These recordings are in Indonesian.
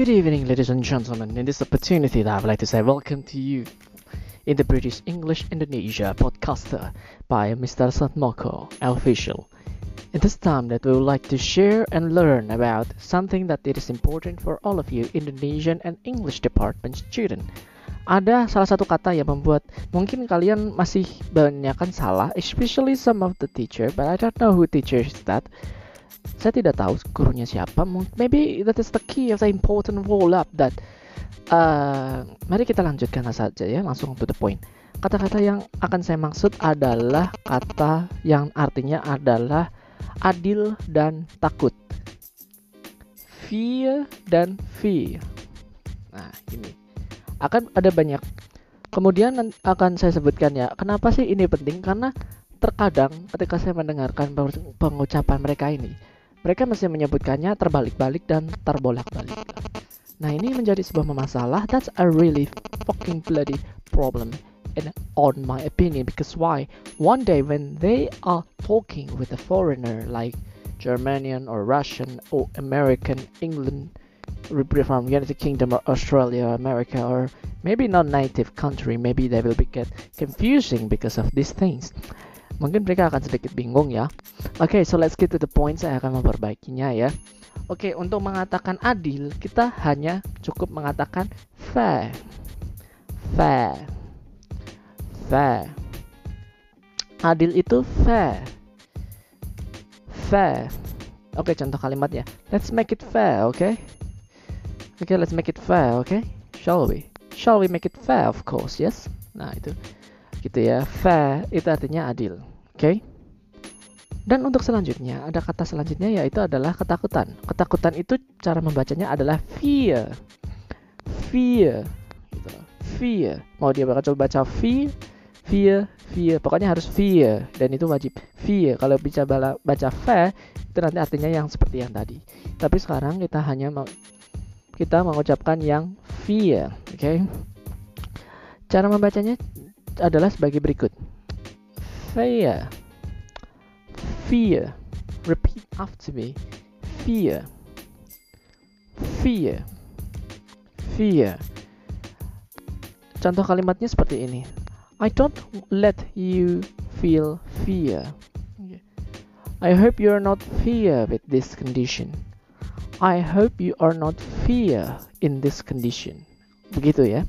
Good evening, ladies and gentlemen. In this opportunity, I would like to say welcome to you in the British English Indonesia podcaster by Mr. Satmoko, official. In this time that we would like to share and learn about something that it is important for all of you Indonesian and English department student. Ada salah satu kata yang membuat mungkin kalian masih banyak kan salah, especially some of the teacher, but I don't know who teaches that. Saya tidak tahu gurunya siapa. Maybe that is the key of the important roll up that. Uh, mari kita lanjutkan saja ya, langsung to the point. Kata-kata yang akan saya maksud adalah kata yang artinya adalah adil dan takut. Fear dan fear. Nah, ini akan ada banyak. Kemudian akan saya sebutkan ya, kenapa sih ini penting? Karena terkadang ketika saya mendengarkan pengucapan mereka ini, mereka masih menyebutkannya terbalik-balik dan terbolak-balik. Nah ini menjadi sebuah masalah. That's a really fucking bloody problem in on my opinion because why? One day when they are talking with a foreigner like Germanian or Russian or American, England, from United Kingdom or Australia, America, or maybe not native country, maybe they will be get confusing because of these things. Mungkin mereka akan sedikit bingung ya. Oke, okay, so let's get to the point. Saya akan memperbaikinya ya. Oke, okay, untuk mengatakan adil, kita hanya cukup mengatakan fair. Fair. Fair. Adil itu fair. Fair. Oke, okay, contoh kalimatnya. Let's make it fair, oke? Okay? Oke, okay, let's make it fair, oke? Okay? Shall we? Shall we make it fair, of course, yes? Nah, itu gitu ya. Fair itu artinya adil. Oke? Okay? Dan untuk selanjutnya, ada kata selanjutnya yaitu adalah ketakutan. Ketakutan itu cara membacanya adalah fear. Fear. Gitu. Fear. Mau dia bakal coba baca fear, fear, fear. Pokoknya harus fear dan itu wajib. Fear. Kalau bisa baca fair, itu nanti artinya yang seperti yang tadi. Tapi sekarang kita hanya kita mengucapkan yang fear, oke? Okay? Cara membacanya adalah sebagai berikut. Fear. Fear. Repeat after me. Fear. Fear. Fear. Contoh kalimatnya seperti ini. I don't let you feel fear. I hope you are not fear with this condition. I hope you are not fear in this condition. Begitu ya.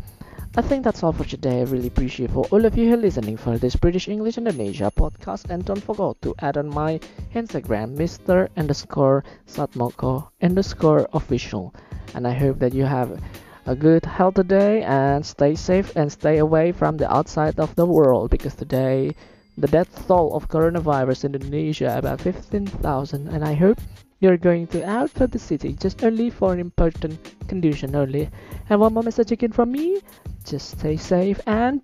I think that's all for today. I really appreciate for all of you who are listening for this British English Indonesia podcast. And don't forget to add on my Instagram, Mr. underscore Satmoko underscore official. And I hope that you have a good health today and stay safe and stay away from the outside of the world because today the death toll of coronavirus in Indonesia about 15,000 and I hope you're going to out of the city just only for an important condition only. And one more message again from me. Just stay safe and.